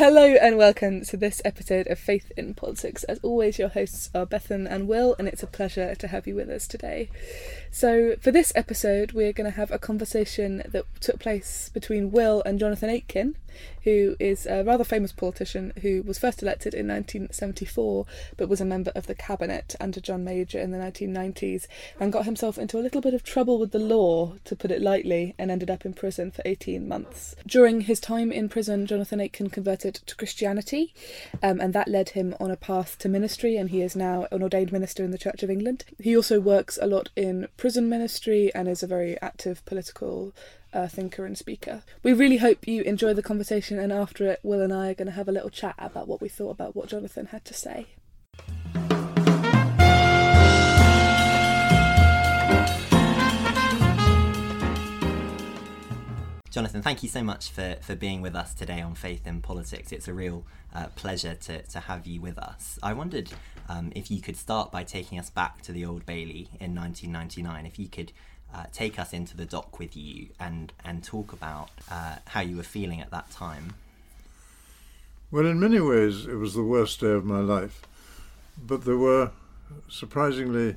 Hello and welcome to this episode of Faith in Politics. As always, your hosts are Bethan and Will, and it's a pleasure to have you with us today. So, for this episode, we're going to have a conversation that took place between Will and Jonathan Aitken, who is a rather famous politician who was first elected in 1974 but was a member of the cabinet under John Major in the 1990s and got himself into a little bit of trouble with the law, to put it lightly, and ended up in prison for 18 months. During his time in prison, Jonathan Aitken converted to Christianity, um, and that led him on a path to ministry, and he is now an ordained minister in the Church of England. He also works a lot in prison ministry and is a very active political uh, thinker and speaker. We really hope you enjoy the conversation, and after it, Will and I are going to have a little chat about what we thought about what Jonathan had to say. Jonathan, thank you so much for, for being with us today on Faith in Politics. It's a real uh, pleasure to, to have you with us. I wondered um, if you could start by taking us back to the Old Bailey in 1999. If you could uh, take us into the dock with you and and talk about uh, how you were feeling at that time. Well, in many ways, it was the worst day of my life, but there were surprisingly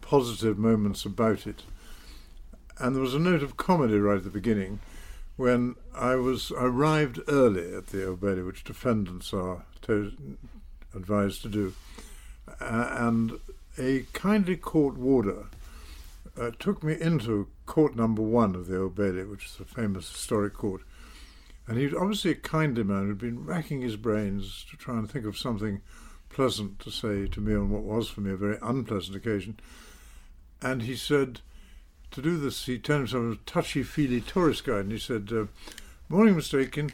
positive moments about it. And there was a note of comedy right at the beginning when I was I arrived early at the Old Bailey, which defendants are to, advised to do, uh, and a kindly court warder uh, took me into court number one of the Old Bailey, which is a famous historic court. And he was obviously a kindly man who'd been racking his brains to try and think of something pleasant to say to me on what was for me a very unpleasant occasion. And he said, to do this, he turned himself into a touchy feely tourist guide and he said, uh, Morning, Mr. Aitken.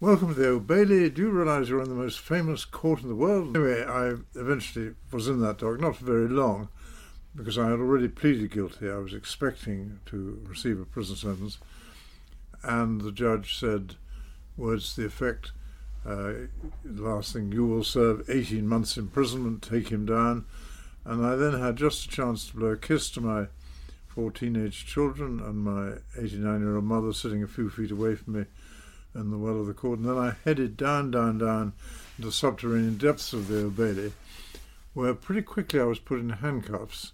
Welcome to the Old Bailey. Do you realise you're in the most famous court in the world? Anyway, I eventually was in that dock, not for very long, because I had already pleaded guilty. I was expecting to receive a prison sentence, and the judge said words to the effect, uh, last thing, you will serve 18 months imprisonment, take him down. And I then had just a chance to blow a kiss to my four teenage children and my 89 year old mother sitting a few feet away from me in the well of the court. And then I headed down, down, down the subterranean depths of the Bailey, where pretty quickly I was put in handcuffs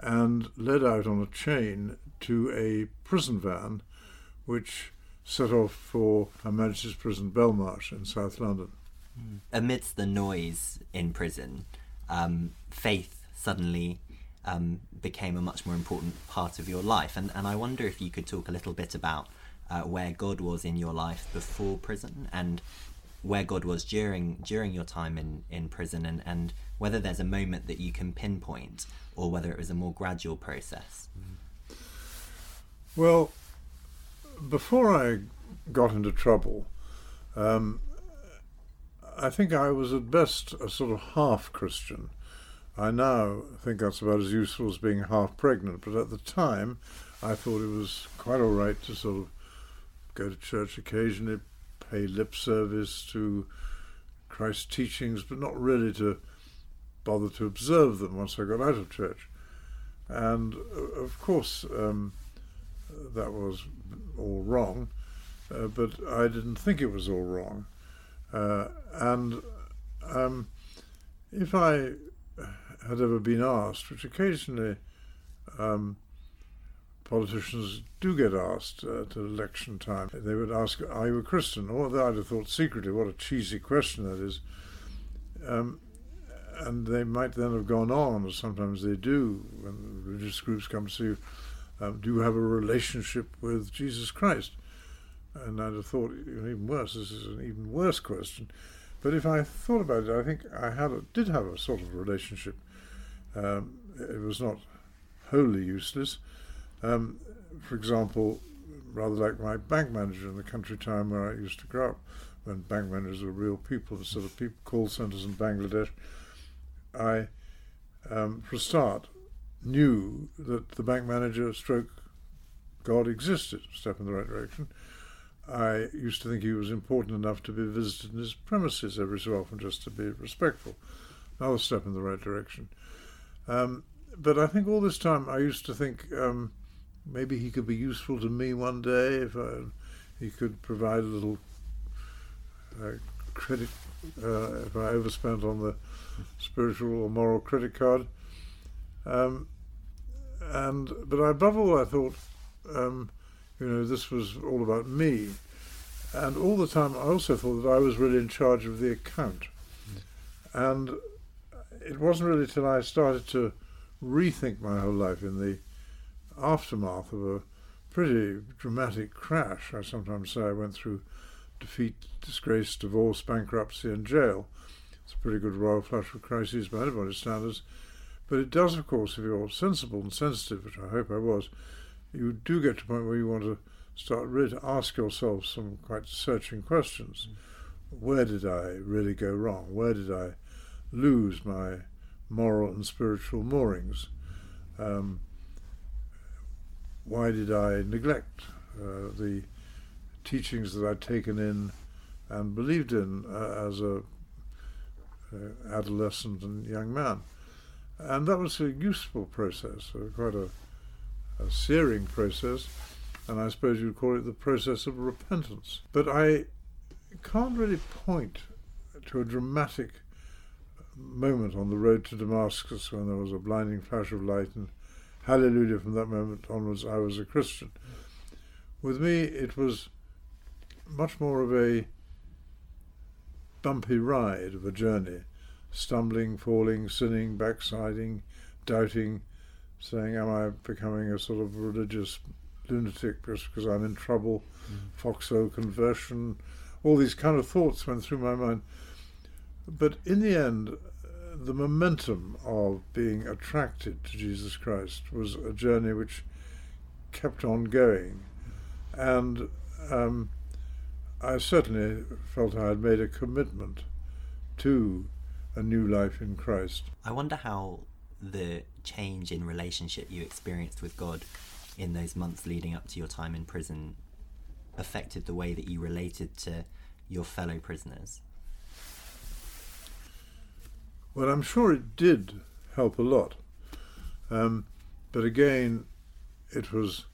and led out on a chain to a prison van which set off for Her Majesty's Prison Belmarsh in South London. Mm. Amidst the noise in prison, um, faith suddenly um, became a much more important part of your life. And, and I wonder if you could talk a little bit about uh, where God was in your life before prison and where God was during during your time in, in prison and, and whether there's a moment that you can pinpoint or whether it was a more gradual process. Well, before I got into trouble, um, I think I was at best a sort of half Christian. I now think that's about as useful as being half pregnant, but at the time I thought it was quite all right to sort of go to church occasionally, pay lip service to Christ's teachings, but not really to bother to observe them once I got out of church. And uh, of course, um, that was all wrong, uh, but I didn't think it was all wrong. Uh, and um, if I had ever been asked, which occasionally um, politicians do get asked at election time, they would ask, Are you a Christian? Or I'd have thought secretly, what a cheesy question that is. Um, and they might then have gone on, as sometimes they do when religious groups come to you, um, do you have a relationship with Jesus Christ? And I'd have thought, even worse, this is an even worse question. But if I thought about it, I think I had a, did have a sort of relationship. Um, it was not wholly useless. Um, for example, rather like my bank manager in the country town where I used to grow up, when bank managers were real people instead of people, call centres in Bangladesh. I, um, for a start, knew that the bank manager stroke God existed, step in the right direction. I used to think he was important enough to be visited in his premises every so often just to be respectful. Another step in the right direction. Um, but I think all this time I used to think um, maybe he could be useful to me one day if I, he could provide a little uh, credit uh, if I overspent on the spiritual or moral credit card. Um, and but above all, I thought, um, you know, this was all about me, and all the time I also thought that I was really in charge of the account, and it wasn't really till I started to rethink my whole life in the aftermath of a pretty dramatic crash. I sometimes say I went through defeat, disgrace, divorce, bankruptcy, and jail. It's a pretty good royal flush of crises by anybody's standards. But it does, of course, if you're sensible and sensitive, which I hope I was, you do get to a point where you want to start really to ask yourself some quite searching questions. Where did I really go wrong? Where did I lose my moral and spiritual moorings? Um, why did I neglect uh, the teachings that I'd taken in and believed in uh, as a uh, adolescent and young man? And that was a useful process, uh, quite a, a searing process, and I suppose you'd call it the process of repentance. But I can't really point to a dramatic moment on the road to Damascus when there was a blinding flash of light and hallelujah from that moment onwards I was a Christian. With me it was much more of a bumpy ride of a journey stumbling, falling, sinning, backsliding, doubting, saying, Am I becoming a sort of religious lunatic just because I'm in trouble? Mm. Foxhole conversion. All these kind of thoughts went through my mind. But in the end, the momentum of being attracted to Jesus Christ was a journey which kept on going. And um, I certainly felt I had made a commitment to a new life in Christ. I wonder how the change in relationship you experienced with God in those months leading up to your time in prison affected the way that you related to your fellow prisoners. Well, I'm sure it did help a lot. Um, but again, it was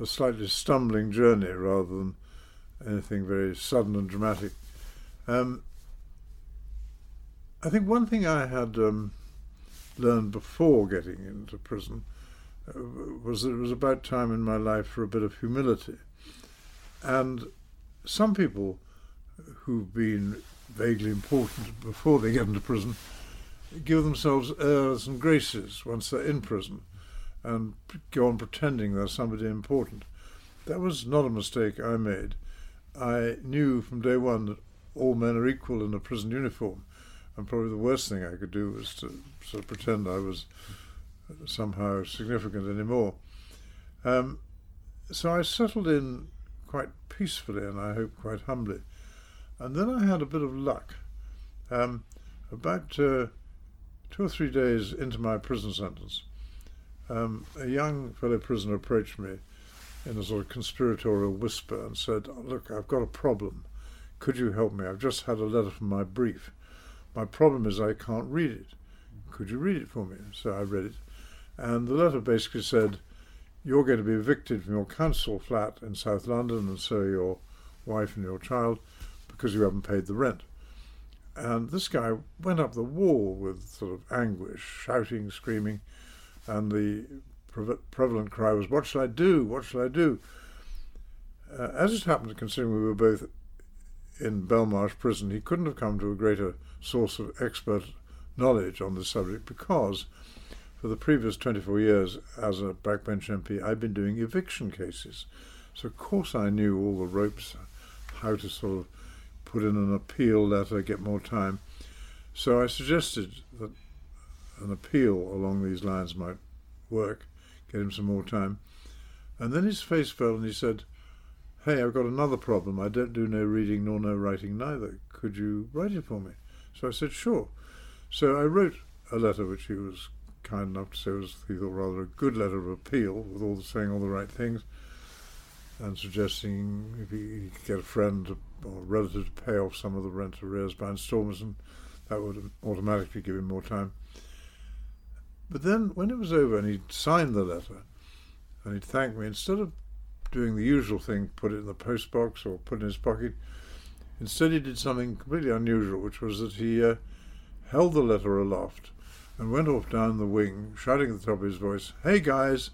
a slightly stumbling journey rather than anything very sudden and dramatic. Um, I think one thing I had um, learned before getting into prison uh, was that it was about time in my life for a bit of humility. And some people who've been vaguely important before they get into prison give themselves airs and graces once they're in prison and go on pretending they're somebody important. That was not a mistake I made. I knew from day one that all men are equal in a prison uniform and probably the worst thing I could do was to sort of pretend I was somehow significant anymore. Um, so I settled in quite peacefully and I hope quite humbly. And then I had a bit of luck. Um, about uh, two or three days into my prison sentence, um, a young fellow prisoner approached me in a sort of conspiratorial whisper and said, Look, I've got a problem. Could you help me? I've just had a letter from my brief. My problem is I can't read it. Could you read it for me? So I read it. And the letter basically said, You're going to be evicted from your council flat in South London, and so your wife and your child, because you haven't paid the rent. And this guy went up the wall with sort of anguish, shouting, screaming, and the prevalent cry was, What shall I do? What shall I do? Uh, as it happened, considering we were both in Belmarsh prison, he couldn't have come to a greater source of expert knowledge on the subject because for the previous 24 years as a backbench MP, I've been doing eviction cases. So, of course, I knew all the ropes, how to sort of put in an appeal letter, get more time. So, I suggested that an appeal along these lines might work, get him some more time. And then his face fell and he said, Hey, I've got another problem. I don't do no reading nor no writing neither. Could you write it for me? So I said, sure. So I wrote a letter which he was kind enough to say was, he thought, rather a good letter of appeal, with all the, saying all the right things, and suggesting if he, could get a friend or relative to pay off some of the rent arrears by instalments, and that would automatically give him more time. But then, when it was over and he'd signed the letter, and he'd thanked me, instead of doing the usual thing, put it in the postbox or put it in his pocket, Instead, he did something completely unusual, which was that he uh, held the letter aloft and went off down the wing, shouting at the top of his voice, Hey guys,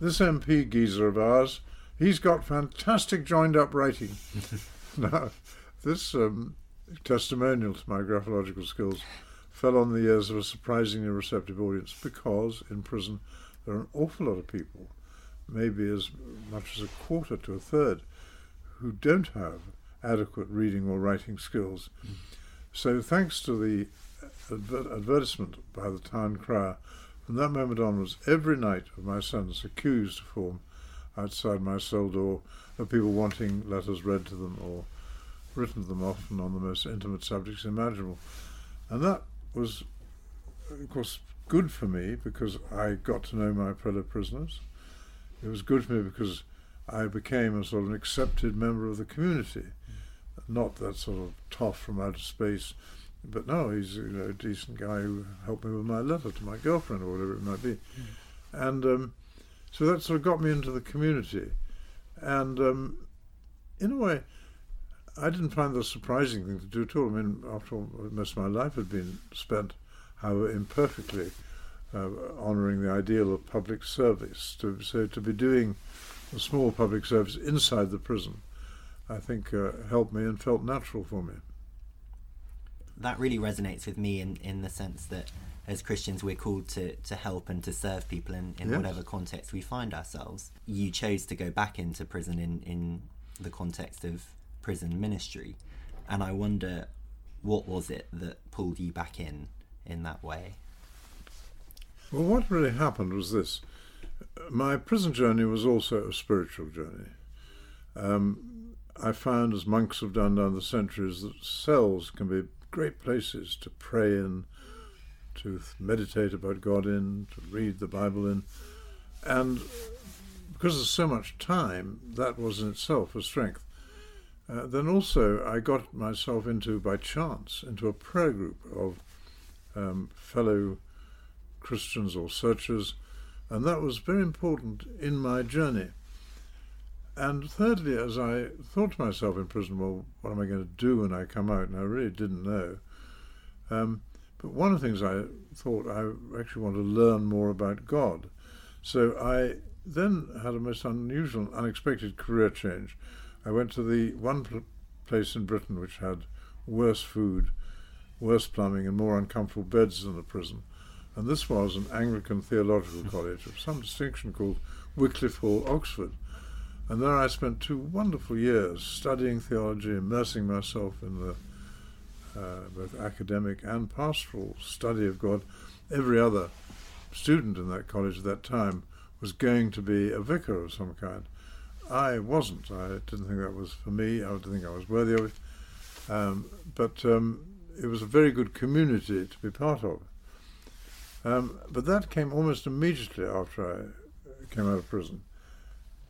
this MP geezer of ours, he's got fantastic joined up writing. now, this um, testimonial to my graphological skills fell on the ears of a surprisingly receptive audience because in prison there are an awful lot of people, maybe as much as a quarter to a third, who don't have adequate reading or writing skills. Mm. So, thanks to the adver- advertisement by the town crier, from that moment onwards, every night of my sentence, accused to form outside my cell door of people wanting letters read to them or written to them, often on the most intimate subjects imaginable. And that was, of course, good for me because I got to know my fellow prisoners. It was good for me because I became a sort of an accepted member of the community, not that sort of toff from outer space. But no, he's you know, a decent guy who helped me with my letter to my girlfriend or whatever it might be. Mm. And um, so that sort of got me into the community. And um, in a way, I didn't find a surprising thing to do at all. I mean, after all, most of my life had been spent, however imperfectly, uh, honouring the ideal of public service. To, so to be doing a small public service inside the prison, I think uh, helped me and felt natural for me. That really resonates with me in, in the sense that as Christians we're called to, to help and to serve people in, in yes. whatever context we find ourselves. You chose to go back into prison in, in the context of prison ministry. And I wonder what was it that pulled you back in in that way? Well, what really happened was this. My prison journey was also a spiritual journey. Um, I found, as monks have done down the centuries, that cells can be great places to pray in, to meditate about God in, to read the Bible in. And because there's so much time, that was in itself a strength. Uh, then also, I got myself into, by chance, into a prayer group of um, fellow Christians or searchers, and that was very important in my journey. And thirdly, as I thought to myself in prison, well, what am I going to do when I come out? And I really didn't know. Um, but one of the things I thought I actually want to learn more about God. So I then had a most unusual, unexpected career change. I went to the one pl- place in Britain which had worse food, worse plumbing, and more uncomfortable beds than the prison. And this was an Anglican theological college of some distinction called Wycliffe Hall, Oxford. And there I spent two wonderful years studying theology, immersing myself in the uh, both academic and pastoral study of God. Every other student in that college at that time was going to be a vicar of some kind. I wasn't. I didn't think that was for me. I didn't think I was worthy of it. Um, but um, it was a very good community to be part of. Um, but that came almost immediately after I came out of prison.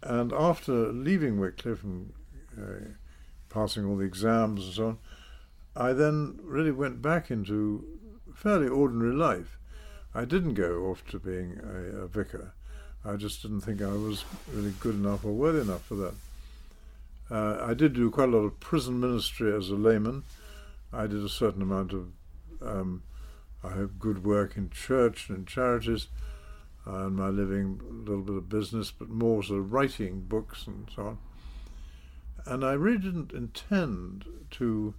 And after leaving Wycliffe and uh, passing all the exams and so on, I then really went back into fairly ordinary life. I didn't go off to being a, a vicar. I just didn't think I was really good enough or worthy enough for that. Uh, I did do quite a lot of prison ministry as a layman. I did a certain amount of, um, I hope, good work in church and in charities, uh, and my living, a little bit of business, but more sort of writing books and so on. And I really didn't intend to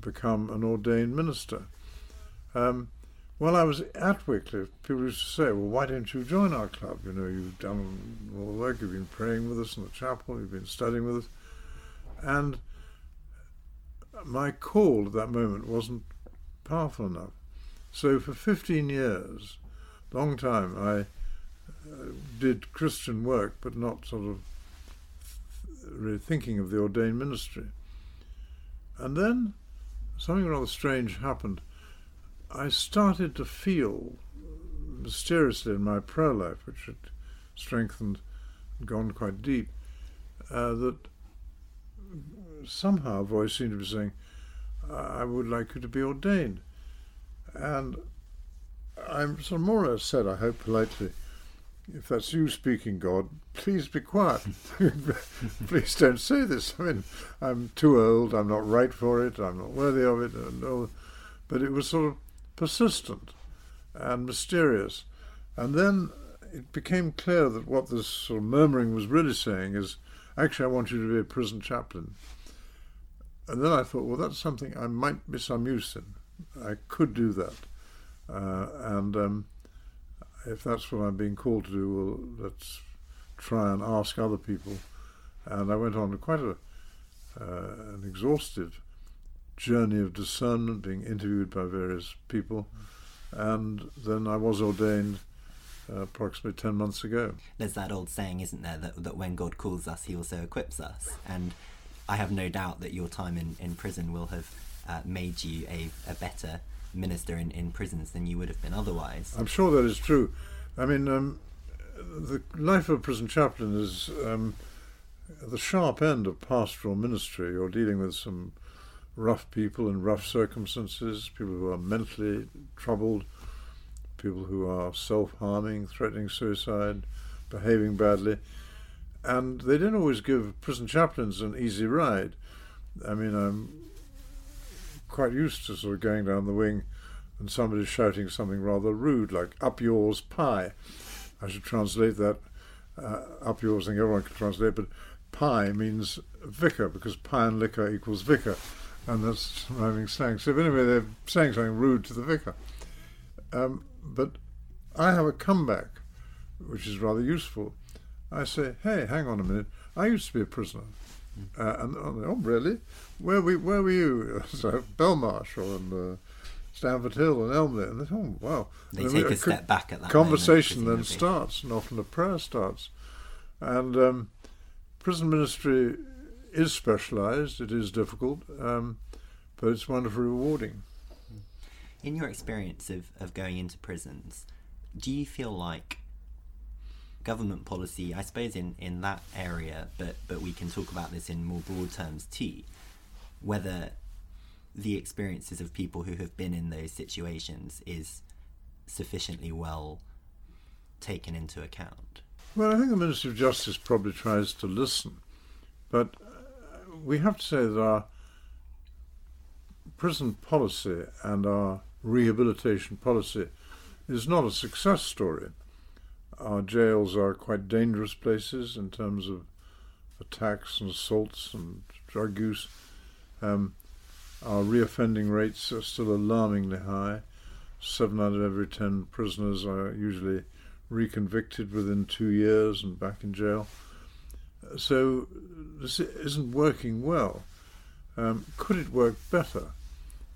become an ordained minister. Um, while I was at Wycliffe, people used to say, well, why don't you join our club? You know, you've done all the work, you've been praying with us in the chapel, you've been studying with us. And my call at that moment wasn't powerful enough. So for 15 years, long time, I uh, did Christian work, but not sort of really thinking of the ordained ministry. And then something rather strange happened. I started to feel mysteriously in my prayer life, which had strengthened and gone quite deep, uh, that somehow a voice seemed to be saying, I would like you to be ordained. And I'm sort of more or less said, I hope politely, if that's you speaking, God, please be quiet. please don't say this. I mean, I'm too old. I'm not right for it. I'm not worthy of it. And all. But it was sort of persistent and mysterious. And then it became clear that what this sort of murmuring was really saying is, actually, I want you to be a prison chaplain. And then I thought, well, that's something I might be some use in. I could do that. Uh, and um, if that's what I'm being called to do, well, let's try and ask other people. And I went on quite a uh, an exhaustive journey of discernment, being interviewed by various people, and then I was ordained uh, approximately ten months ago. There's that old saying, isn't there, that that when God calls us, He also equips us, and I have no doubt that your time in, in prison will have uh, made you a, a better minister in, in prisons than you would have been otherwise. I'm sure that is true. I mean, um, the life of a prison chaplain is um, the sharp end of pastoral ministry. You're dealing with some rough people in rough circumstances, people who are mentally troubled, people who are self harming, threatening suicide, behaving badly. And they don't always give prison chaplains an easy ride. I mean, I'm quite used to sort of going down the wing and somebody shouting something rather rude, like "up yours, pie." I should translate that. Uh, up yours, think everyone can translate, but pie means vicar because pie and liquor equals vicar, and that's rhyming slang. So anyway, they're saying something rude to the vicar. Um, but I have a comeback, which is rather useful. I say, "Hey, hang on a minute. I used to be a prisoner." Uh, and oh, really? Where we where were you? so Belmarsh or in uh, Standford Hill and Elmley, and they, oh wow! They and take we, a step back at that. Conversation moment, then starts, and often a prayer starts, and um, prison ministry is specialised. It is difficult, um, but it's wonderfully rewarding. In your experience of, of going into prisons, do you feel like government policy, I suppose, in, in that area, but, but we can talk about this in more broad terms too, whether the experiences of people who have been in those situations is sufficiently well taken into account? Well, I think the Ministry of Justice probably tries to listen, but uh, we have to say that our prison policy and our rehabilitation policy is not a success story. Our jails are quite dangerous places in terms of attacks and assaults and drug use. Um, our reoffending rates are still alarmingly high. Seven out of every ten prisoners are usually reconvicted within two years and back in jail. So this isn't working well. Um, could it work better?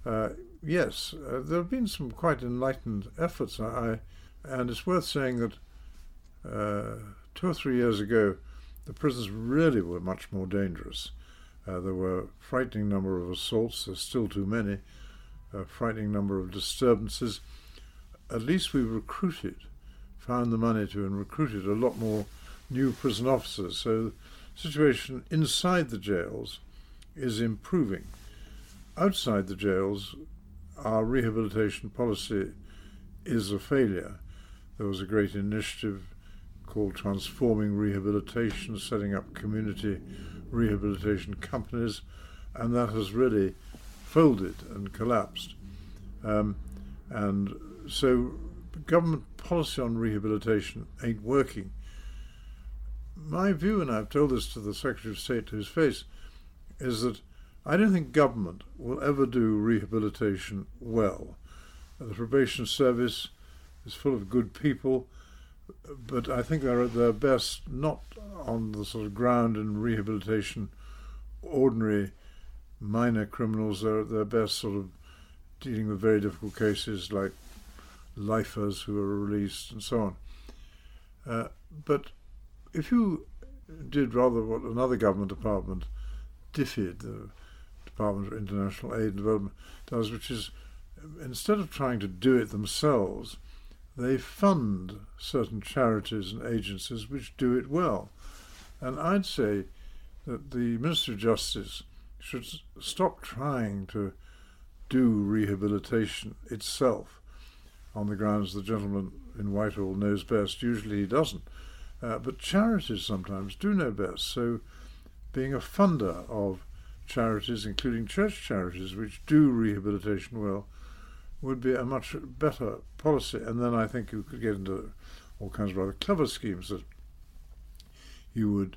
Uh, yes, uh, there have been some quite enlightened efforts, I, I and it's worth saying that uh, two or three years ago, the prisons really were much more dangerous. Uh, there were a frightening number of assaults, there's still too many, a frightening number of disturbances. At least we recruited, found the money to, and recruited a lot more new prison officers. So the situation inside the jails is improving. Outside the jails, our rehabilitation policy is a failure. There was a great initiative called Transforming Rehabilitation, setting up community rehabilitation companies, and that has really folded and collapsed. Um, and so government policy on rehabilitation ain't working. My view, and I've told this to the Secretary of State to his face, is that I don't think government will ever do rehabilitation well. The probation service is full of good people, but I think they're at their best not on the sort of ground in rehabilitation. Ordinary minor criminals are at their best sort of dealing with very difficult cases like lifers who are released and so on. Uh, but if you did rather what another government department, DFID, the Department of International Aid and Development, does, which is instead of trying to do it themselves, they fund certain charities and agencies which do it well. And I'd say that the Minister of Justice should stop trying to do rehabilitation itself on the grounds the gentleman in Whitehall knows best. Usually he doesn't. Uh, but charities sometimes do know best. So being a funder of charities, including church charities, which do rehabilitation well, would be a much better policy. And then I think you could get into all kinds of rather clever schemes that you would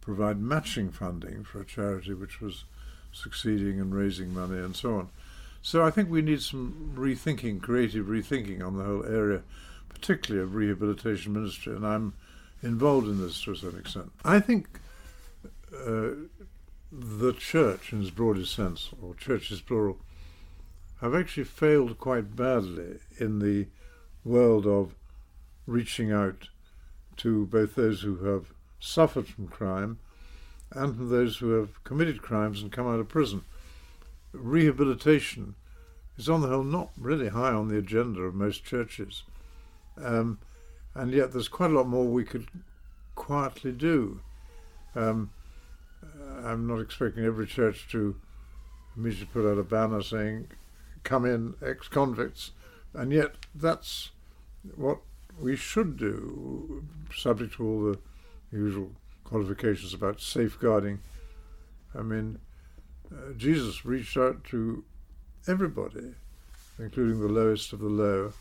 provide matching funding for a charity which was succeeding and raising money and so on. So I think we need some rethinking, creative rethinking on the whole area, particularly of rehabilitation ministry, and I'm involved in this to a certain extent. I think uh, the church, in its broadest sense, or churches plural, have actually failed quite badly in the world of reaching out to both those who have suffered from crime and from those who have committed crimes and come out of prison. Rehabilitation is, on the whole, not really high on the agenda of most churches. Um, and yet there's quite a lot more we could quietly do. Um, I'm not expecting every church to immediately put out a banner saying, come in, ex convicts, and yet that's what we should do, subject to all the usual qualifications about safeguarding. I mean, uh, Jesus reached out to everybody, including the lowest of the low,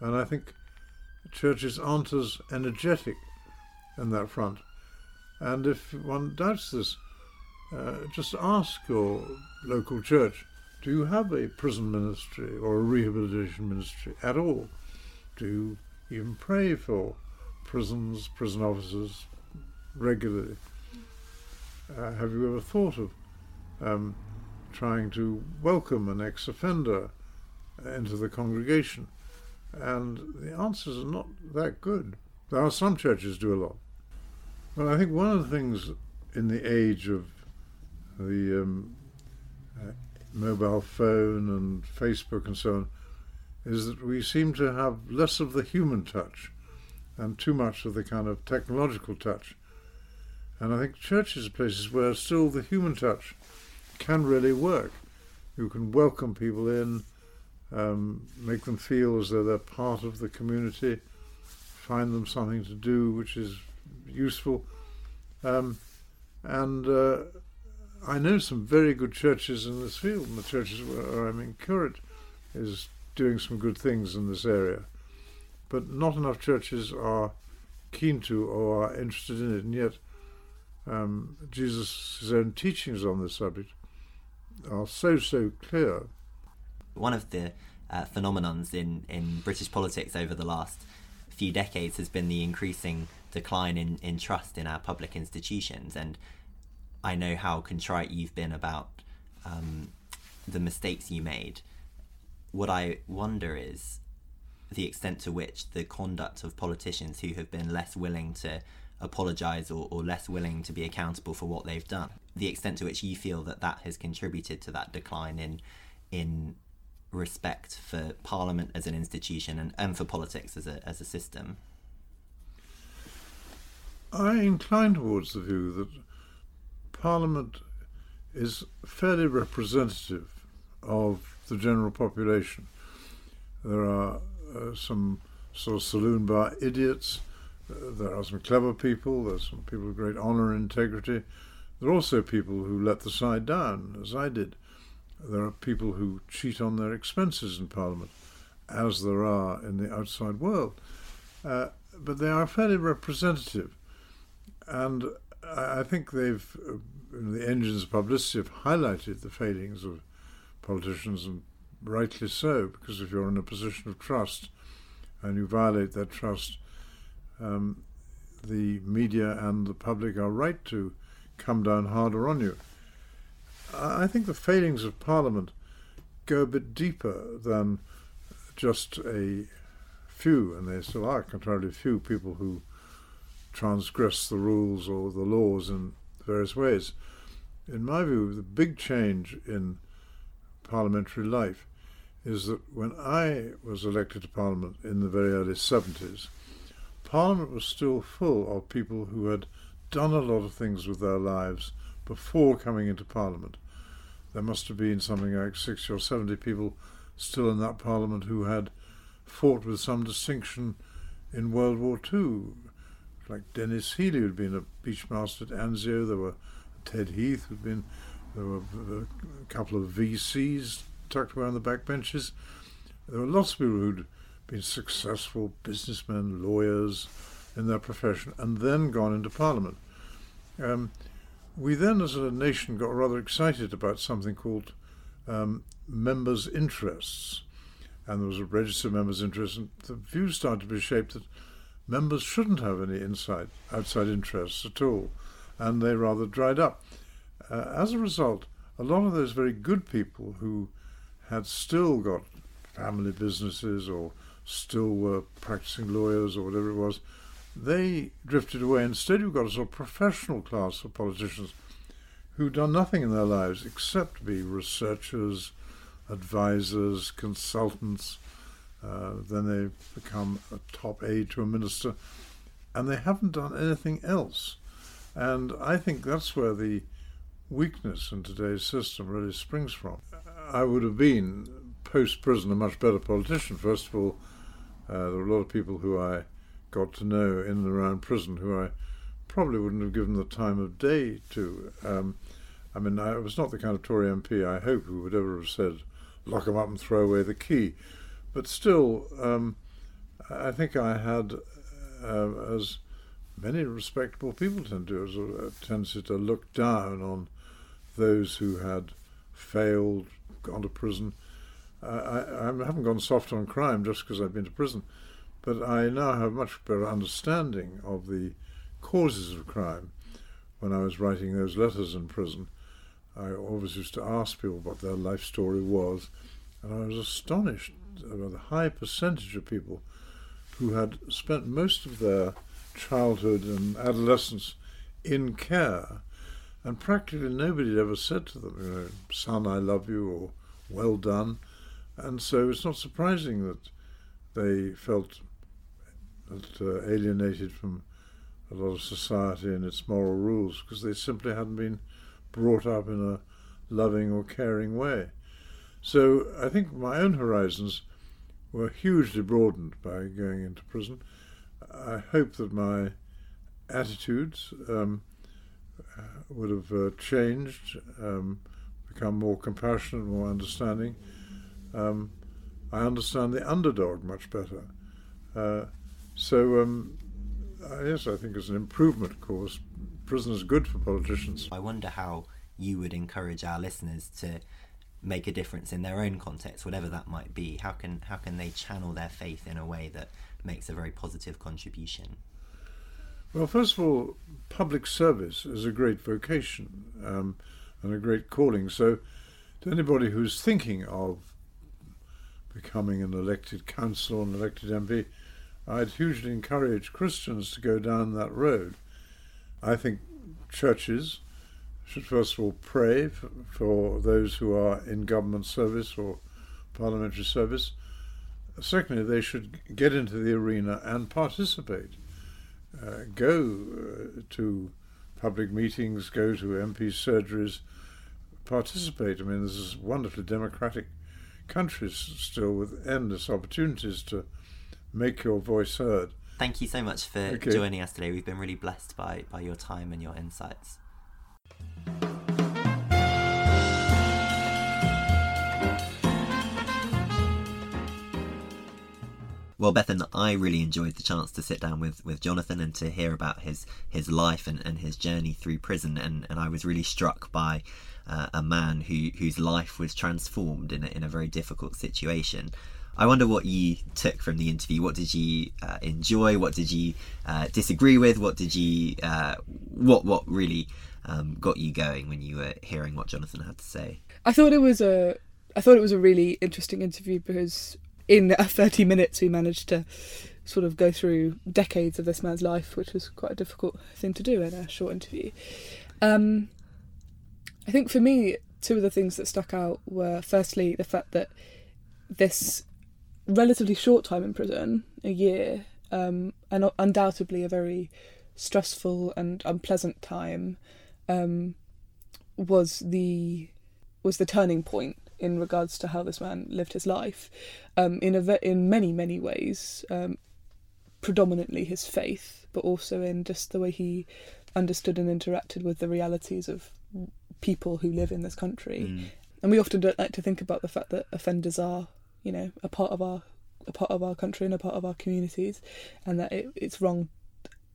and I think churches aren't as energetic in that front. And if one doubts this, uh, just ask your local church do you have a prison ministry or a rehabilitation ministry at all? Do you even pray for prisons, prison officers regularly? Uh, have you ever thought of um, trying to welcome an ex offender into the congregation? And the answers are not that good. There are some churches do a lot. Well, I think one of the things in the age of the um, uh, mobile phone and Facebook and so on is that we seem to have less of the human touch and too much of the kind of technological touch. And I think churches are places where still the human touch can really work. You can welcome people in, um, make them feel as though they're part of the community, find them something to do which is useful. Um, and uh, I know some very good churches in this field, and the churches where I'm in curate is doing some good things in this area. But not enough churches are keen to or are interested in it, and yet um, Jesus' own teachings on this subject are so, so clear. One of the uh, phenomenons in, in British politics over the last few decades has been the increasing decline in, in trust in our public institutions. And I know how contrite you've been about um, the mistakes you made. What I wonder is the extent to which the conduct of politicians who have been less willing to apologize or, or less willing to be accountable for what they've done the extent to which you feel that that has contributed to that decline in in respect for parliament as an institution and, and for politics as a as a system I incline towards the view that Parliament is fairly representative of the general population. There are uh, some sort of saloon bar idiots, uh, there are some clever people, there's some people of great honour and integrity. There are also people who let the side down, as I did. There are people who cheat on their expenses in Parliament, as there are in the outside world. Uh, but they are fairly representative. And I think they've, uh, the engines of publicity have highlighted the failings of politicians, and rightly so, because if you're in a position of trust and you violate that trust, um, the media and the public are right to come down harder on you. I think the failings of Parliament go a bit deeper than just a few, and there still are comparatively few people who transgress the rules or the laws in various ways. In my view, the big change in parliamentary life is that when I was elected to Parliament in the very early 70s, Parliament was still full of people who had done a lot of things with their lives before coming into Parliament. There must have been something like 60 or 70 people still in that Parliament who had fought with some distinction in World War II, like Denis Healey, who'd been a beachmaster at Anzio. There were Ted Heath, who'd been there were a couple of VCs tucked away on the back benches. There were lots of people who'd been successful businessmen, lawyers in their profession, and then gone into Parliament. Um, we then, as a nation, got rather excited about something called um, members' interests. And there was a register of members' interests, and the view started to be shaped that members shouldn't have any inside, outside interests at all, and they rather dried up. Uh, as a result, a lot of those very good people who had still got family businesses or still were practicing lawyers or whatever it was, they drifted away. Instead, you've got a sort of professional class of politicians who've done nothing in their lives except be researchers, advisors, consultants. Uh, then they become a top aide to a minister, and they haven't done anything else. And I think that's where the weakness in today's system really springs from. I would have been post prison a much better politician. First of all, uh, there were a lot of people who I got to know in and around prison who I probably wouldn't have given the time of day to. Um, I mean, I was not the kind of Tory MP I hope who would ever have said, lock him up and throw away the key. But still, um, I think I had, uh, as many respectable people tend to do, a tendency to look down on those who had failed, gone to prison. I, I, I haven't gone soft on crime just because I've been to prison, but I now have much better understanding of the causes of crime. When I was writing those letters in prison, I always used to ask people what their life story was, and I was astonished about the high percentage of people who had spent most of their childhood and adolescence in care and practically nobody had ever said to them, you know, son, I love you, or well done. And so it's not surprising that they felt that, uh, alienated from a lot of society and its moral rules because they simply hadn't been brought up in a loving or caring way. So I think my own horizons were hugely broadened by going into prison. I hope that my attitudes um, uh, would have uh, changed, um, become more compassionate, more understanding. Um, I understand the underdog much better. Uh, so, um, yes, I think it's an improvement, of course. Prison is good for politicians. I wonder how you would encourage our listeners to make a difference in their own context, whatever that might be. How can how can they channel their faith in a way that makes a very positive contribution? Well, first of all, public service is a great vocation um, and a great calling. So, to anybody who's thinking of becoming an elected councillor, an elected MP, I'd hugely encourage Christians to go down that road. I think churches should first of all pray for, for those who are in government service or parliamentary service. Secondly, they should get into the arena and participate uh, go uh, to public meetings, go to MP surgeries, participate. I mean, this is wonderfully democratic countries still with endless opportunities to make your voice heard. Thank you so much for okay. joining us today. We've been really blessed by, by your time and your insights. Well, Bethan, I really enjoyed the chance to sit down with, with Jonathan and to hear about his his life and, and his journey through prison. And, and I was really struck by uh, a man who whose life was transformed in a, in a very difficult situation. I wonder what you took from the interview. What did you uh, enjoy? What did you uh, disagree with? What did you uh, what what really um, got you going when you were hearing what Jonathan had to say? I thought it was a I thought it was a really interesting interview because in 30 minutes we managed to sort of go through decades of this man's life, which was quite a difficult thing to do in a short interview. Um, I think for me, two of the things that stuck out were firstly the fact that this relatively short time in prison, a year, um, and undoubtedly a very stressful and unpleasant time, um, was the was the turning point in regards to how this man lived his life um, in a ve- in many many ways. Um, predominantly his faith, but also in just the way he understood and interacted with the realities of people who live in this country. Mm. And we often don't like to think about the fact that offenders are, you know, a part of our a part of our country and a part of our communities, and that it, it's wrong.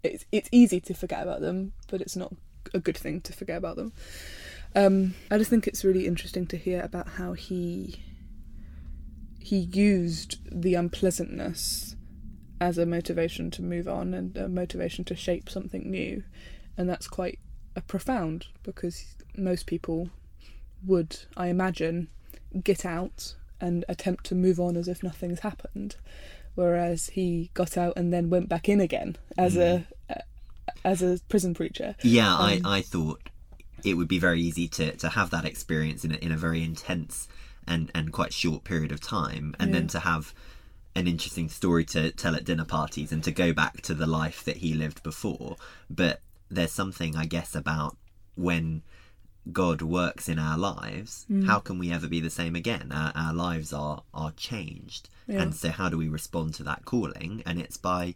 It's it's easy to forget about them, but it's not a good thing to forget about them. Um, I just think it's really interesting to hear about how he he used the unpleasantness as a motivation to move on and a motivation to shape something new, and that's quite a profound because most people would, I imagine, get out and attempt to move on as if nothing's happened, whereas he got out and then went back in again as a as a prison preacher. Yeah, Um, I, I thought it would be very easy to, to have that experience in a, in a very intense and, and quite short period of time, and then to have an interesting story to tell at dinner parties and to go back to the life that he lived before. But there's something, I guess, about when God works in our lives, Mm. how can we ever be the same again? Our, our lives are are changed, Yeah. and so how do we respond to that calling? And it's by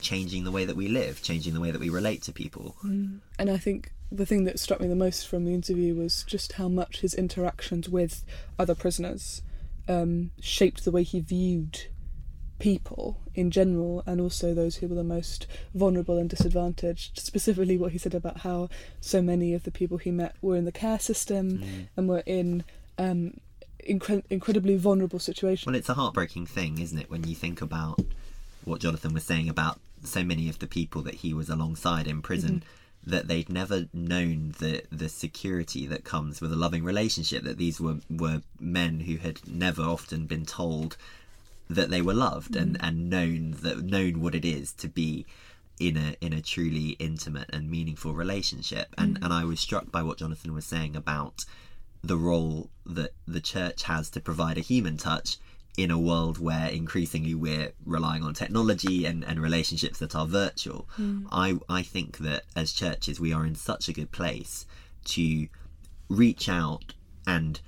changing the way that we live, changing the way that we relate to people. And I think the thing that struck me the most from the interview was just how much his interactions with other prisoners um, shaped the way he viewed people in general and also those who were the most vulnerable and disadvantaged. Specifically, what he said about how so many of the people he met were in the care system and were in um, incre- incredibly vulnerable situations. Well, it's a heartbreaking thing, isn't it, when you think about what Jonathan was saying about so many of the people that he was alongside in prison. Mm-hmm. That they'd never known the the security that comes with a loving relationship. That these were were men who had never often been told that they were loved and, mm-hmm. and known that known what it is to be in a in a truly intimate and meaningful relationship. And mm-hmm. and I was struck by what Jonathan was saying about the role that the church has to provide a human touch in a world where increasingly we're relying on technology and, and relationships that are virtual. I I think that as churches we are in such a good place to reach out and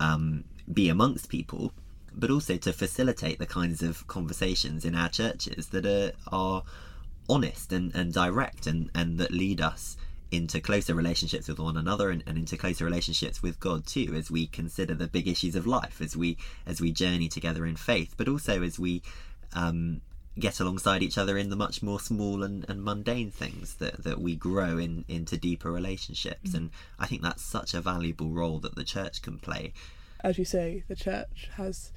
um, be amongst people, but also to facilitate the kinds of conversations in our churches that are are honest and, and direct and, and that lead us into closer relationships with one another and, and into closer relationships with God too as we consider the big issues of life as we as we journey together in faith but also as we um, get alongside each other in the much more small and, and mundane things that, that we grow in into deeper relationships. And I think that's such a valuable role that the church can play. As you say, the church has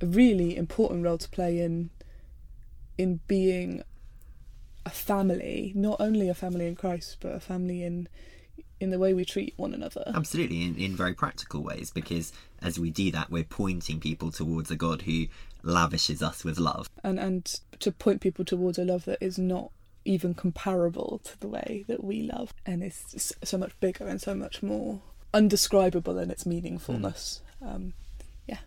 a really important role to play in in being a family, not only a family in Christ, but a family in in the way we treat one another. Absolutely, in, in very practical ways, because as we do that, we're pointing people towards a God who lavishes us with love. and and to point people towards a love that is not even comparable to the way that we love and is so much bigger and so much more undescribable in its meaningfulness um, yeah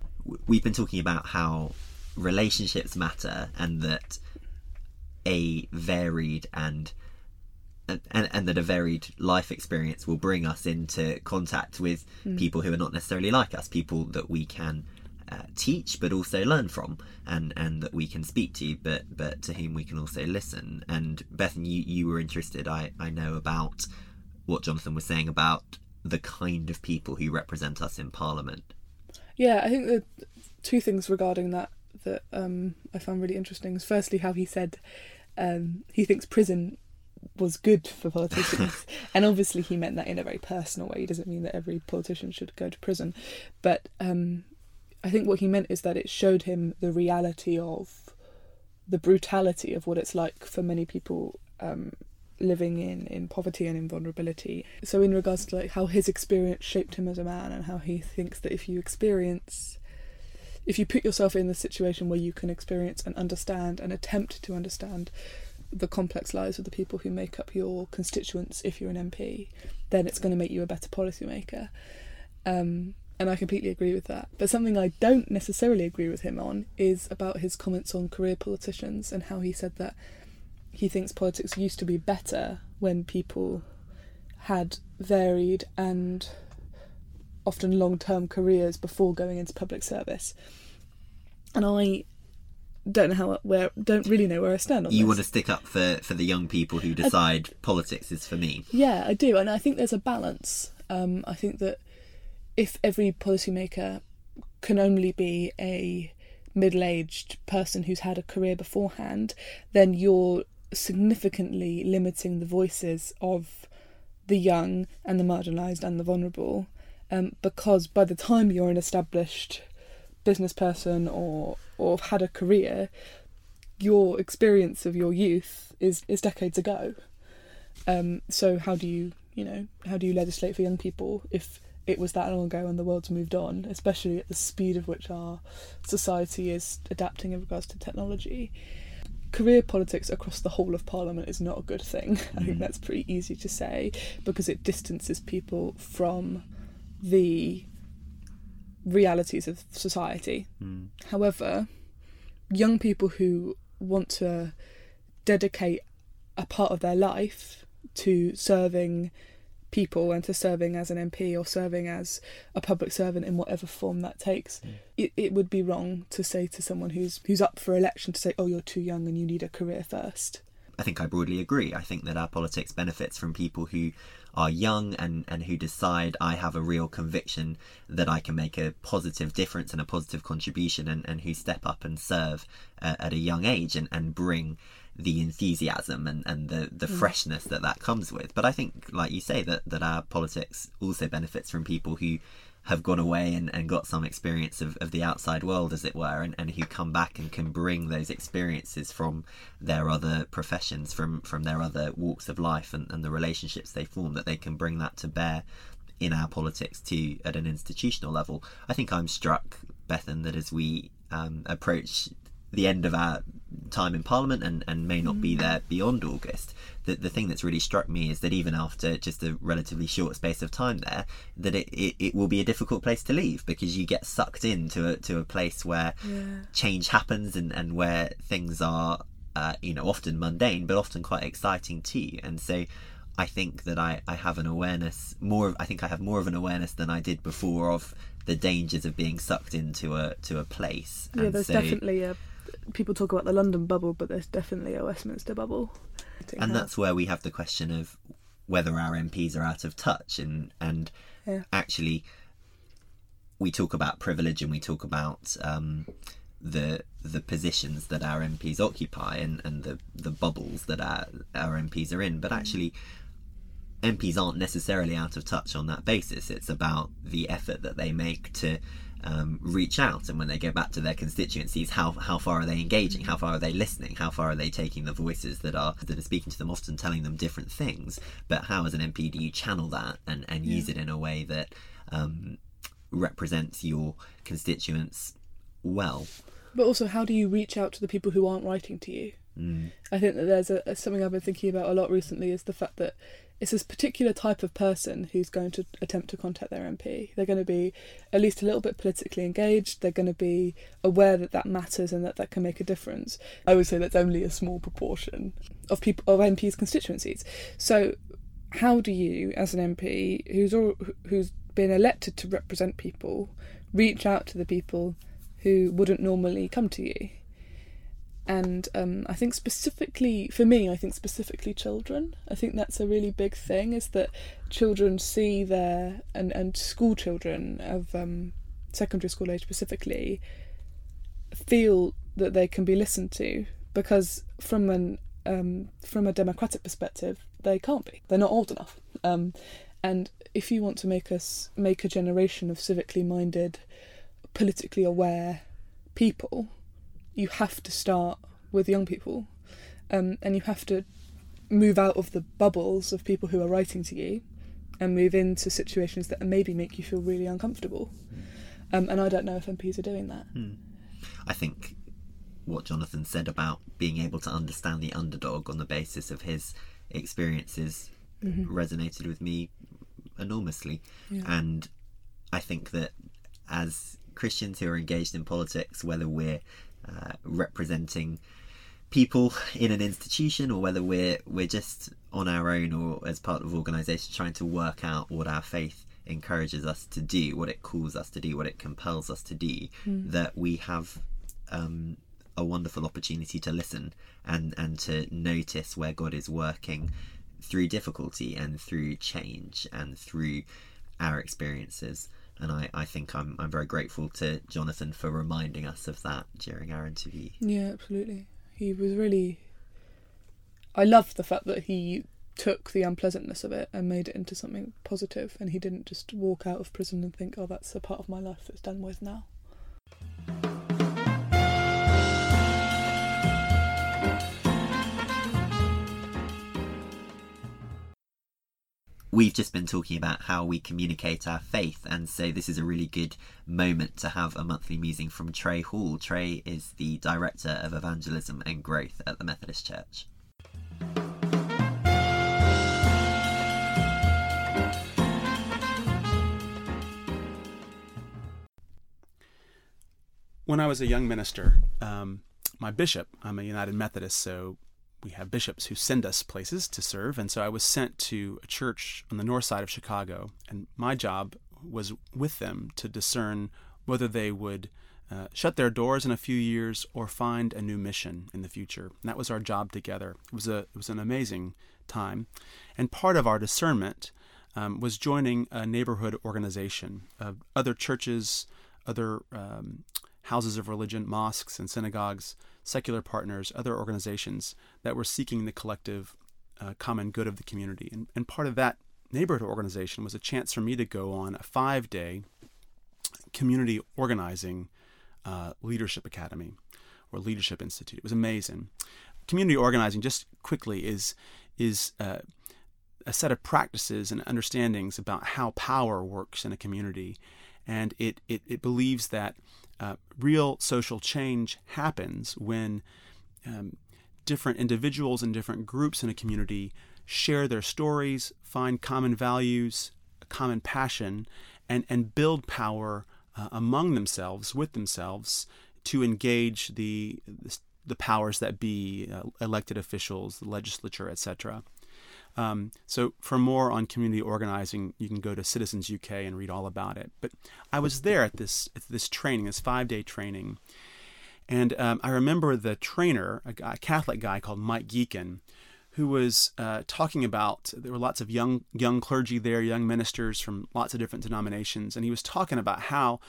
We've been talking about how relationships matter and that a varied and and, and that a varied life experience will bring us into contact with people who are not necessarily like us, people that we can uh, teach but also learn from, and and that we can speak to, but but to whom we can also listen. And Bethan, you you were interested, I I know about what Jonathan was saying about the kind of people who represent us in Parliament. yeah i think the two things regarding that that um, i found really interesting is firstly how he said um, he thinks prison was good for politicians. And obviously he meant that in a very personal way. He doesn't mean that every politician should go to prison. But um, i think what he meant is that it showed him the reality of the brutality of what it's like for many people um, living in, in poverty and in vulnerability. So in regards to like how his experience shaped him as a man and how he thinks that if you experience if you put yourself in the situation where you can experience and understand and attempt to understand the complex lives of the people who make up your constituents if you're an MP, then it's going to make you a better policymaker. Um, and I completely agree with that. But something I don't necessarily agree with him on is about his comments on career politicians and how he said that he thinks politics used to be better when people had varied and often long term careers before going into public service. And I don't know how where don't really know where I stand on You this. want to stick up for, for the young people who decide politics is for me. Yeah, I do, and I think there's a balance. Um, I think that if every policymaker can only be a middle-aged person who's had a career beforehand, then you're significantly limiting the voices of the young and the marginalised and the vulnerable. Um, because by the time you're an established business person or or have had a career, your experience of your youth is is decades ago. Um, so how do you, you know, how do you legislate for young people if it was that long ago and the world's moved on, especially at the speed of which our society is adapting in regards to technology? Career politics across the whole of Parliament is not a good thing. I think that's pretty easy to say because it distances people from the realities of society. Hmm. However, young people who want to dedicate a part of their life to serving people and to serving as an MP or serving as a public servant in whatever form that takes, hmm. it, it would be wrong to say to someone who's who's up for election to say, "Oh, you're too young and you need a career first. I think I broadly agree. I think that our politics benefits from people who are young and, and who decide I have a real conviction that I can make a positive difference and a positive contribution and, and who step up and serve uh, at a young age and, and bring the enthusiasm and, and the, the freshness that that comes with. But I think, like you say, that, that our politics also benefits from people who have gone away and, and got some experience of, of the outside world, as it were, and, and who come back and can bring those experiences from their other professions, from, from their other walks of life and, and the relationships they form, that they can bring that to bear in our politics too at an institutional level. I think I'm struck, Bethan, that as we um, approach the end of our time in Parliament and, and may not be there beyond August. The, the thing that's really struck me is that even after just a relatively short space of time there, that it, it, it will be a difficult place to leave because you get sucked into a, to a place where change happens and, and where things are, uh, you know, often mundane but often quite exciting too. And so I think that I, I have an awareness more. Of, I think I have more of an awareness than I did before of the dangers of being sucked into a to a place. Yeah, And there's so- definitely a. People talk about the London bubble, but there's definitely a Westminster bubble. and that's where we have the question of whether our MPs are out of touch and and Yeah. actually we talk about privilege and we talk about um, the the positions that our MPs occupy and, and the the bubbles that our our MPs are in but actually MPs aren't necessarily out of touch on that basis it's about the effort that they make to um, reach out and when they go back to their constituencies how how far are they engaging? How far are they listening? How far are they taking the voices that are that are speaking to them often telling them different things? But how as an MP do you channel that and and use it in a way that um, represents your constituents well? But also, how do you reach out to the people who aren't writing to you? Mm. I think that there's a, a- something I've been thinking about a lot recently is the fact that it's this particular type of person who's going to attempt to contact their MP. They're going to be at least a little bit politically engaged. They're going to be aware that that matters and that that can make a difference. I would say that's only a small proportion of people of MPs' constituencies. So, how do you, as an MP who's al- who's been elected to represent people, reach out to the people who wouldn't normally come to you? And um, I think specifically for me, I think specifically children. I think that's a really big thing is that children see their and and school children of um, secondary school age specifically feel that they can be listened to because from an um, from a democratic perspective they can't be. They're not old enough. Um, and if you want to make us make a generation of civically minded, politically aware people, you have to start with young people, um, and you have to move out of the bubbles of people who are writing to you, and move into situations that maybe make you feel really uncomfortable. Um, and I don't know if MPs are doing that. I think what Jonathan said about being able to understand the underdog on the basis of his experiences resonated with me enormously. And I think that as Christians who are engaged in politics, whether we're uh, representing people in an institution or whether we're we're just on our own or as part of organisations trying to work out what our faith encourages us to do, what it calls us to do, what it compels us to do, that we have um, a wonderful opportunity to listen and and to notice where God is working through difficulty and through change and through our experiences. And I, I think I'm I'm very grateful to Jonathan for reminding us of that during our interview. Yeah, absolutely. He was really. I love the fact that he took the unpleasantness of it and made it into something positive, and he didn't just walk out of prison and think, "Oh, that's a part of my life that's done with now." We've just been talking about how we communicate our faith, and so this is a really good moment to have a monthly musing from Trey Hall. Trey is the Director of Evangelism and Growth at the Methodist Church. When I was a young minister, um, my bishop, I'm a United Methodist, so we have bishops who send us places to serve. And so I was sent to a church on the north side of Chicago. And my job was with them to discern whether they would uh, shut their doors in a few years or find a new mission in the future. And that was our job together. It was a it was an amazing time, and part of our discernment um, was joining a neighborhood organization of other churches, other um, houses of religion, mosques and synagogues secular partners, other organizations that were seeking the collective uh, common good of the community. And, and part of that neighborhood organization was a chance for me to go on a five day community organizing uh, leadership academy or leadership institute. It was amazing. Community organizing, just quickly, is is uh, a set of practices and understandings about how power works in a community, and it it, it believes that uh, real social change happens when um, different individuals and different groups in a community share their stories, find common values, a common passion, and, and build power uh, among themselves, with themselves, to engage the, the powers that be, uh, elected officials, the legislature, etc. Um, so for more on community organizing, you can go to Citizens UK and read all about it. But I was there at this at this training, this five day training, and um, I remember the trainer, a, guy, a, Catholic guy called Mike Gecan, who was uh, talking about there were lots of young young clergy there, young ministers from lots of different denominations, and he was talking about how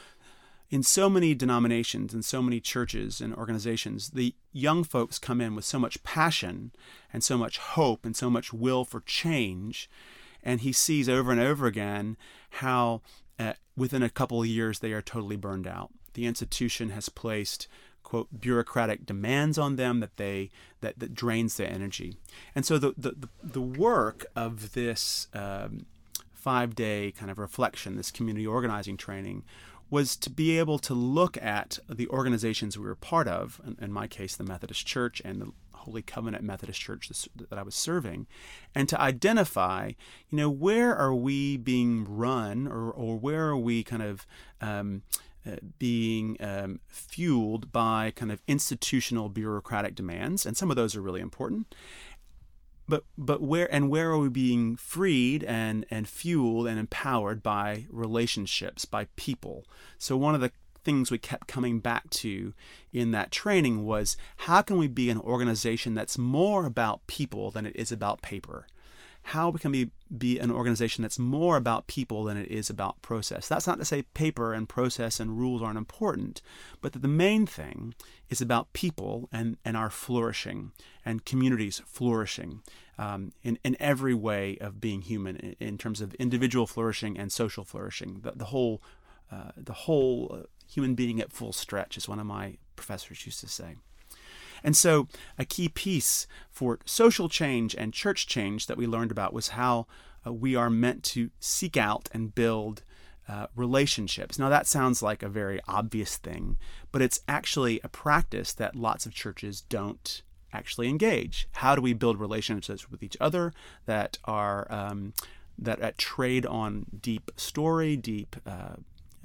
in so many denominations and so many churches and organizations, the young folks come in with so much passion and so much hope and so much will for change. And he sees over and over again how uh, within a couple of years they are totally burned out. The institution has placed quote bureaucratic demands on them that they that, that drains their energy. And so the the, the work of this um, five day kind of reflection, this community organizing training, was to be able to look at the organizations we were part of, in, my case, the Methodist Church and the Holy Covenant Methodist Church that I was serving, and to identify, you know, where are we being run or, or where are we kind of um, uh, being um, fueled by kind of institutional bureaucratic demands, and some of those are really important but but where and where are we being freed and and fueled and empowered by relationships by people? So one of the things we kept coming back to in that training was how can we be an organization that's more about people than it is about paper how we can be, be an organization that's more about people than it is about process. That's not to say paper and process and rules aren't important, but that the main thing is about people and, and our flourishing and communities flourishing um, in, in every way of being human in, in, terms of individual flourishing and social flourishing. The, the whole, uh, the whole uh, human being at full stretch, as one of my professors used to say. And so, a key piece for social change and church change that we learned about was how uh, we are meant to seek out and build uh, relationships. Now, that sounds like a very obvious thing, but it's actually a practice that lots of churches don't actually engage. How do we build relationships with each other that are um, that, trade on deep story, deep uh,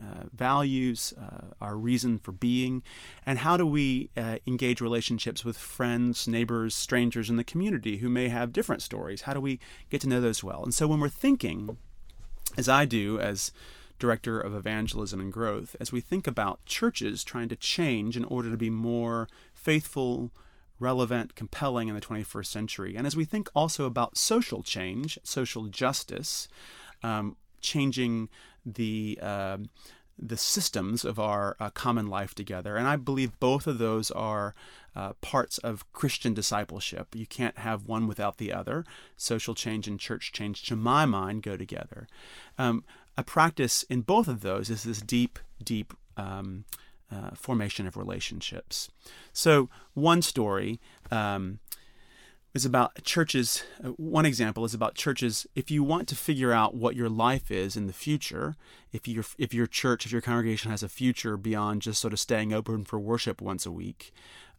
uh, values, uh, our reason for being, and how do we uh, engage relationships with friends, neighbors, strangers in the community who may have different stories? How do we get to know those well? And so when we're thinking, as I do as director of evangelism and growth, as we think about churches trying to change in order to be more faithful, relevant, compelling in the 21st century, and as we think also about social change, social justice, um, changing the uh, the systems of our uh, common life together. And I believe both of those are uh, parts of Christian discipleship. You can't have one without the other. Social change and church change, to my mind, go together. Um, a practice in both of those is this deep, deep um, uh, formation of relationships. So, one story. Um, is about churches. Uh, one example is about churches. If you want to figure out what your life is in the future, if your if your church, if your congregation has a future beyond just sort of staying open for worship once a week,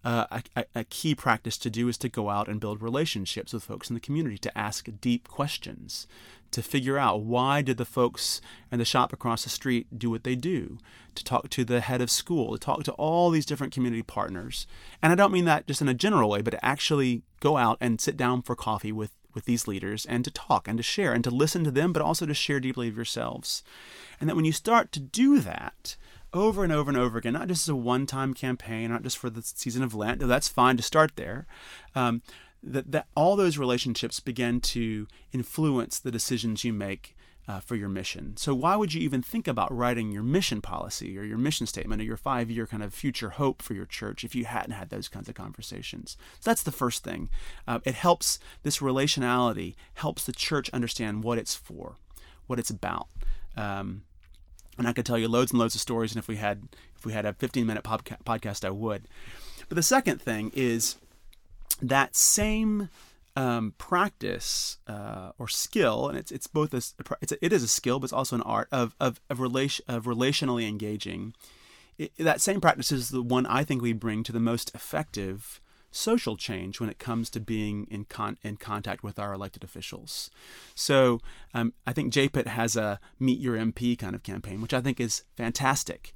uh, a, a, key practice to do is to go out and build relationships with folks in the community, to ask deep questions, to figure out why did the folks in the shop across the street do what they do, to talk to the head of school, to talk to all these different community partners. And I don't mean that just in a general way, but to actually go out and sit down for coffee with with these leaders and to talk and to share and to listen to them, but also to share deeply of yourselves. And that when you start to do that, over and over and over again, not just as a one time campaign, not just for the season of Lent, that's fine to start there. Um, that, that all those relationships begin to influence the decisions you make uh, for your mission. So, why would you even think about writing your mission policy or your mission statement or your five year kind of future hope for your church if you hadn't had those kinds of conversations? So, that's the first thing. Uh, it helps this relationality, helps the church understand what it's for, what it's about. Um, and I could tell you loads and loads of stories. And if we had if we had a 15 minute podca- podcast, I would. But the second thing is that same um, practice uh, or skill, and it's it's both a, it's a, it is a skill, but it's also an art of of of, relation, of relationally engaging. It, that same practice is the one I think we bring to the most effective social change when it comes to being in con- in contact with our elected officials. So um, I think JPIT has a Meet Your MP kind of campaign, which I think is fantastic.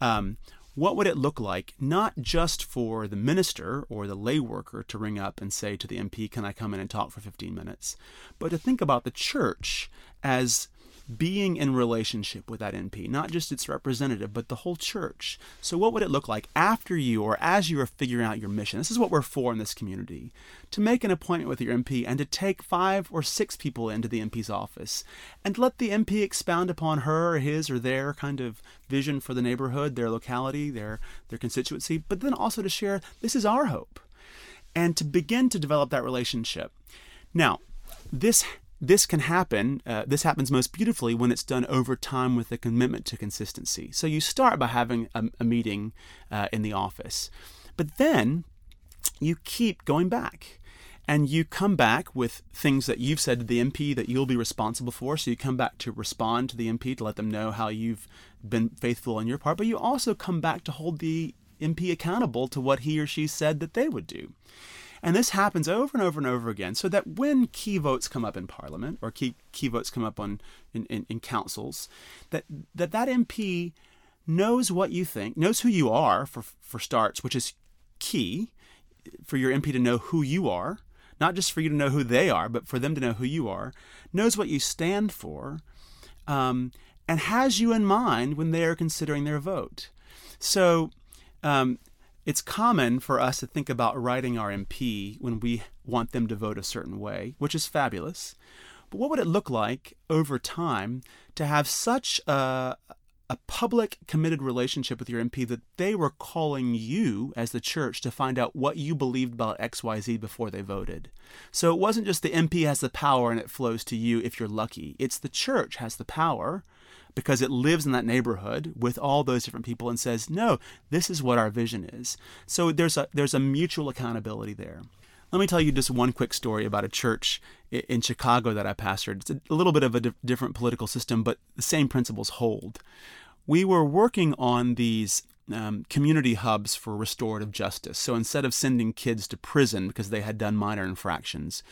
Um, what would it look like, not just for the minister or the lay worker to ring up and say to the MP, Can I come in and talk for 15 minutes? but to think about the church as being in relationship with that MP, not just its representative, but the whole church. So, what would it look like after you or as you are figuring out your mission? This is what we're for in this community to make an appointment with your MP and to take five or six people into the MP's office and let the MP expound upon her or his or their kind of vision for the neighborhood, their locality, their, their constituency, but then also to share this is our hope and to begin to develop that relationship. Now, this this can happen. Uh, this happens most beautifully when it's done over time with a commitment to consistency. So you start by having a, a meeting uh, in the office, but then you keep going back. And you come back with things that you've said to the MP that you'll be responsible for. So you come back to respond to the MP to let them know how you've been faithful on your part. But you also come back to hold the MP accountable to what he or she said that they would do. And this happens over and over and over again, so that when key votes come up in Parliament or key, key votes come up on in, in, in councils, that, that that MP knows what you think, knows who you are for, for starts, which is key for your MP to know who you are, not just for you to know who they are, but for them to know who you are, knows what you stand for, um, and has you in mind when they are considering their vote. So um, it's common for us to think about writing our MP when we want them to vote a certain way, which is fabulous. But what would it look like over time to have such a, a public committed relationship with your MP that they were calling you as the church to find out what you believed about XYZ before they voted. So it wasn't just the MP has the power and it flows to you if you're lucky. It's the church has the power because it lives in that neighborhood with all those different people and says, "No, this is what our vision is." So there's a there's a mutual accountability there. Let me tell you just one quick story about a church in Chicago that I pastored. It's a little bit of a di- different political system, but the same principles hold. We were working on these um, community hubs for restorative justice. So instead of sending kids to prison because they had done minor infractions,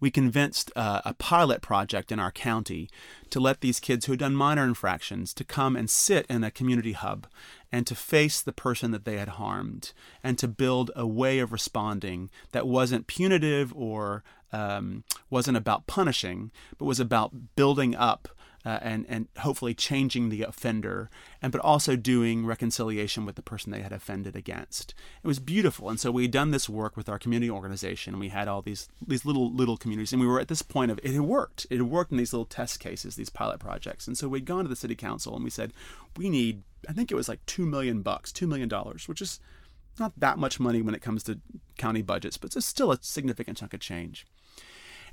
we convinced uh, a pilot project in our county to let these kids who had done minor infractions to come and sit in a community hub and to face the person that they had harmed and to build a way of responding that wasn't punitive or um, wasn't about punishing, but was about building up uh, and and hopefully changing the offender, and but also doing reconciliation with the person they had offended against. It was beautiful, and so we had done this work with our community organization. We had all these these little little communities, and we were at this point of it had worked. It had worked in these little test cases, these pilot projects, and so we'd gone to the city council and we said we need. I think it was like two million bucks, two million dollars, which is not that much money when it comes to county budgets, but it's still a significant chunk of change.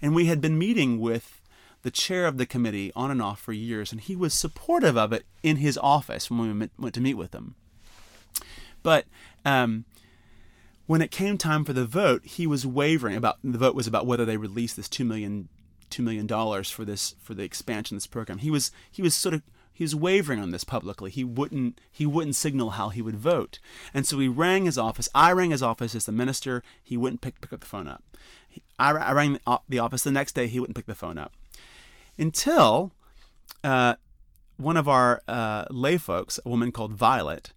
And we had been meeting with the chair of the committee on and off for years, and he was supportive of it in his office when we went to meet with him. But um, when it came time for the vote, he was wavering about the vote was about whether they release this two million two million dollars for this for the expansion of this program. He was he was sort of he was wavering on this publicly. He wouldn't he wouldn't signal how he would vote, and so he rang his office. I rang his office as the minister. He wouldn't pick pick up the phone up. I, I rang the office the next day. He wouldn't pick the phone up until uh, one of our uh, lay folks, a woman called Violet,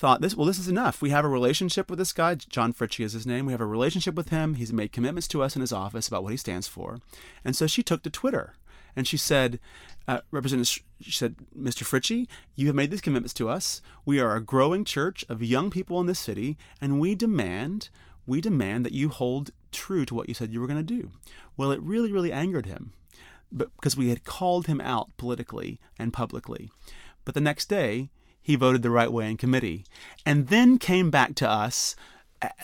thought this well this is enough. We have a relationship with this guy john Fritchey is his name. We have a relationship with him. He's made commitments to us in his office about what he stands for. And so she took to twitter and she said uh, representative she said mr Fritchey you have made these commitments to us. We are a growing church of young people in this city and we demand we demand that you hold true to what you said you were going to do. Well it really really angered him because we had called him out politically and publicly but the next day he voted the right way in committee, and then came back to us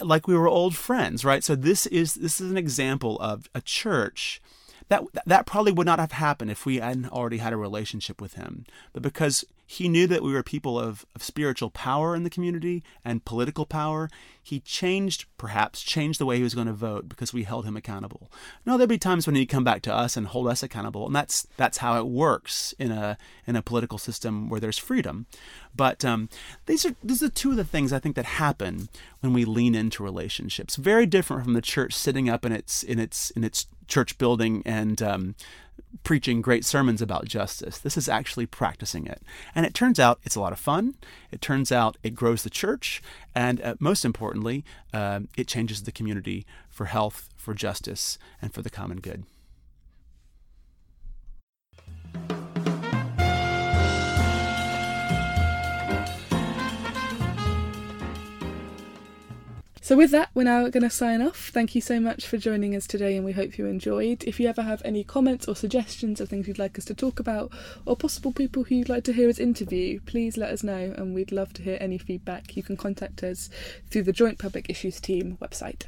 like we were old friends, right? So this is this is an example of a church that that probably would not have happened if we hadn't already had a relationship with him. But because he knew that we were people of, of spiritual power in the community and political power, he changed, perhaps, changed the way he was going to vote because we held him accountable. Now there'd be times when he'd come back to us and hold us accountable, and that's that's how it works in a in a political system where there's freedom. But um, these are these are two of the things I think that happen when we lean into relationships. Very different from the church sitting up in its in its in its church building and um, preaching great sermons about justice. This is actually practicing it. And it turns out it's a lot of fun. It turns out it grows the church. And uh, most importantly, uh, it changes the community for health, for justice, and for the common good. So, with that, we're now going to sign off. Thank you so much for joining us today, and we hope you enjoyed. If you ever have any comments or suggestions of things you'd like us to talk about, or possible people who you'd like to hear us interview, please let us know, and we'd love to hear any feedback. You can contact us through the Joint Public Issues Team website.